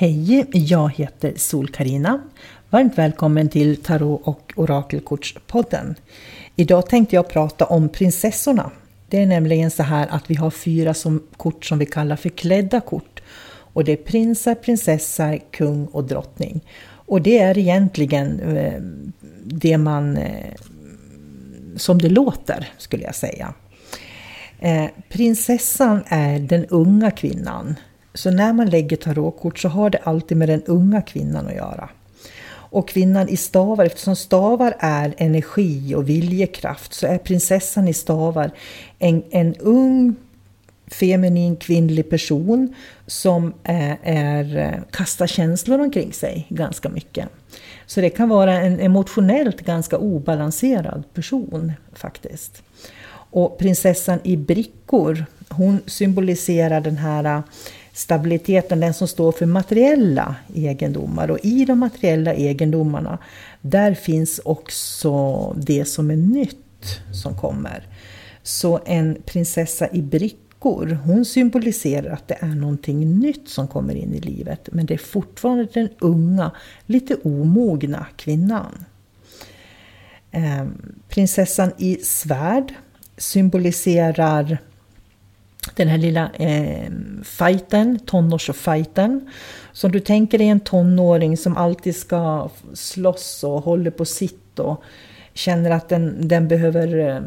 Hej, jag heter sol karina Varmt välkommen till Tarot och Orakelkortspodden. Idag tänkte jag prata om prinsessorna. Det är nämligen så här att vi har fyra som kort som vi kallar för klädda kort. Och det är prinsar, prinsessor, kung och drottning. Och det är egentligen eh, det man... Eh, som det låter, skulle jag säga. Eh, prinsessan är den unga kvinnan så när man lägger tarotkort så har det alltid med den unga kvinnan att göra. Och kvinnan i stavar, eftersom stavar är energi och viljekraft, så är prinsessan i stavar en, en ung feminin kvinnlig person som är, är, eh, kastar känslor omkring sig ganska mycket. Så det kan vara en emotionellt ganska obalanserad person faktiskt. Och prinsessan i brickor, hon symboliserar den här eh, stabiliteten, den som står för materiella egendomar. Och i de materiella egendomarna, där finns också det som är nytt som kommer. Så en prinsessa i brickor, hon symboliserar att det är någonting nytt som kommer in i livet. Men det är fortfarande den unga, lite omogna kvinnan. Ehm, prinsessan i svärd symboliserar den här lilla eh, fighten, tonårsfighten. Så du tänker dig en tonåring som alltid ska slåss och håller på sitt och känner att den, den behöver eh,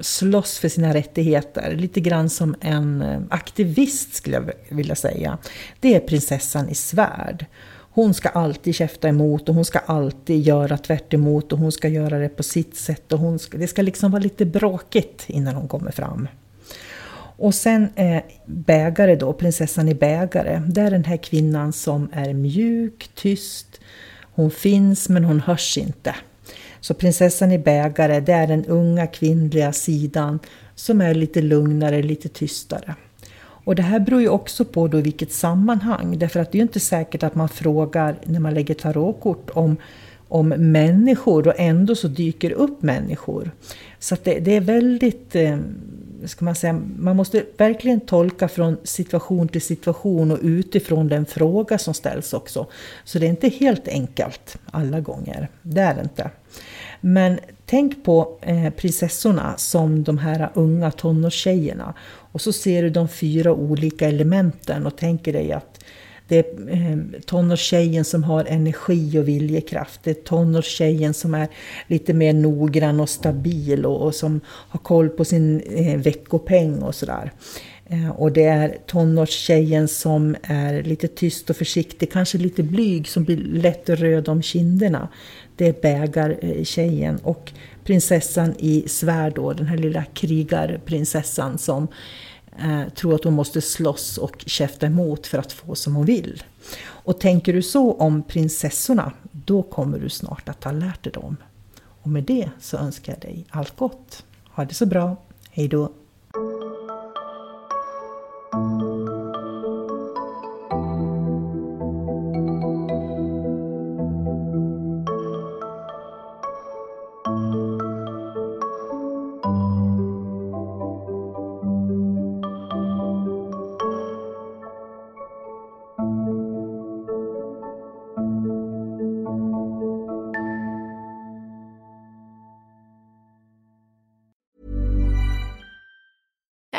slåss för sina rättigheter. Lite grann som en eh, aktivist skulle jag vilja säga. Det är prinsessan i svärd. Hon ska alltid käfta emot och hon ska alltid göra tvärt emot och hon ska göra det på sitt sätt. Och hon ska, det ska liksom vara lite bråkigt innan hon kommer fram. Och sen eh, bägare då, prinsessan i bägare. Det är den här kvinnan som är mjuk, tyst. Hon finns men hon hörs inte. Så prinsessan i bägare, det är den unga kvinnliga sidan som är lite lugnare, lite tystare. Och det här beror ju också på då vilket sammanhang. Därför att det är ju inte säkert att man frågar när man lägger tarotkort om, om människor och ändå så dyker upp människor. Så det, det, är väldigt eh, ska man säga, man måste verkligen tolka från situation till situation och utifrån den fråga som ställs också. Så det är inte helt enkelt alla gånger, det är det inte. Men tänk på eh, prinsessorna som de här unga tonårstjejerna. Och så ser du de fyra olika elementen och tänker dig att det är eh, tonårstjejen som har energi och viljekraft. Det är tonårstjejen som är lite mer noggrann och stabil och, och som har koll på sin eh, veckopeng och sådär. Eh, och det är tonårstjejen som är lite tyst och försiktig, kanske lite blyg, som blir lätt röd om kinderna. Det är bägartjejen. Och prinsessan i svärd då, den här lilla krigarprinsessan som eh, tror att hon måste slåss och käfta emot för att få som hon vill. Och tänker du så om prinsessorna, då kommer du snart att ha lärt dig dem. Och med det så önskar jag dig allt gott. Ha det så bra. Hej då!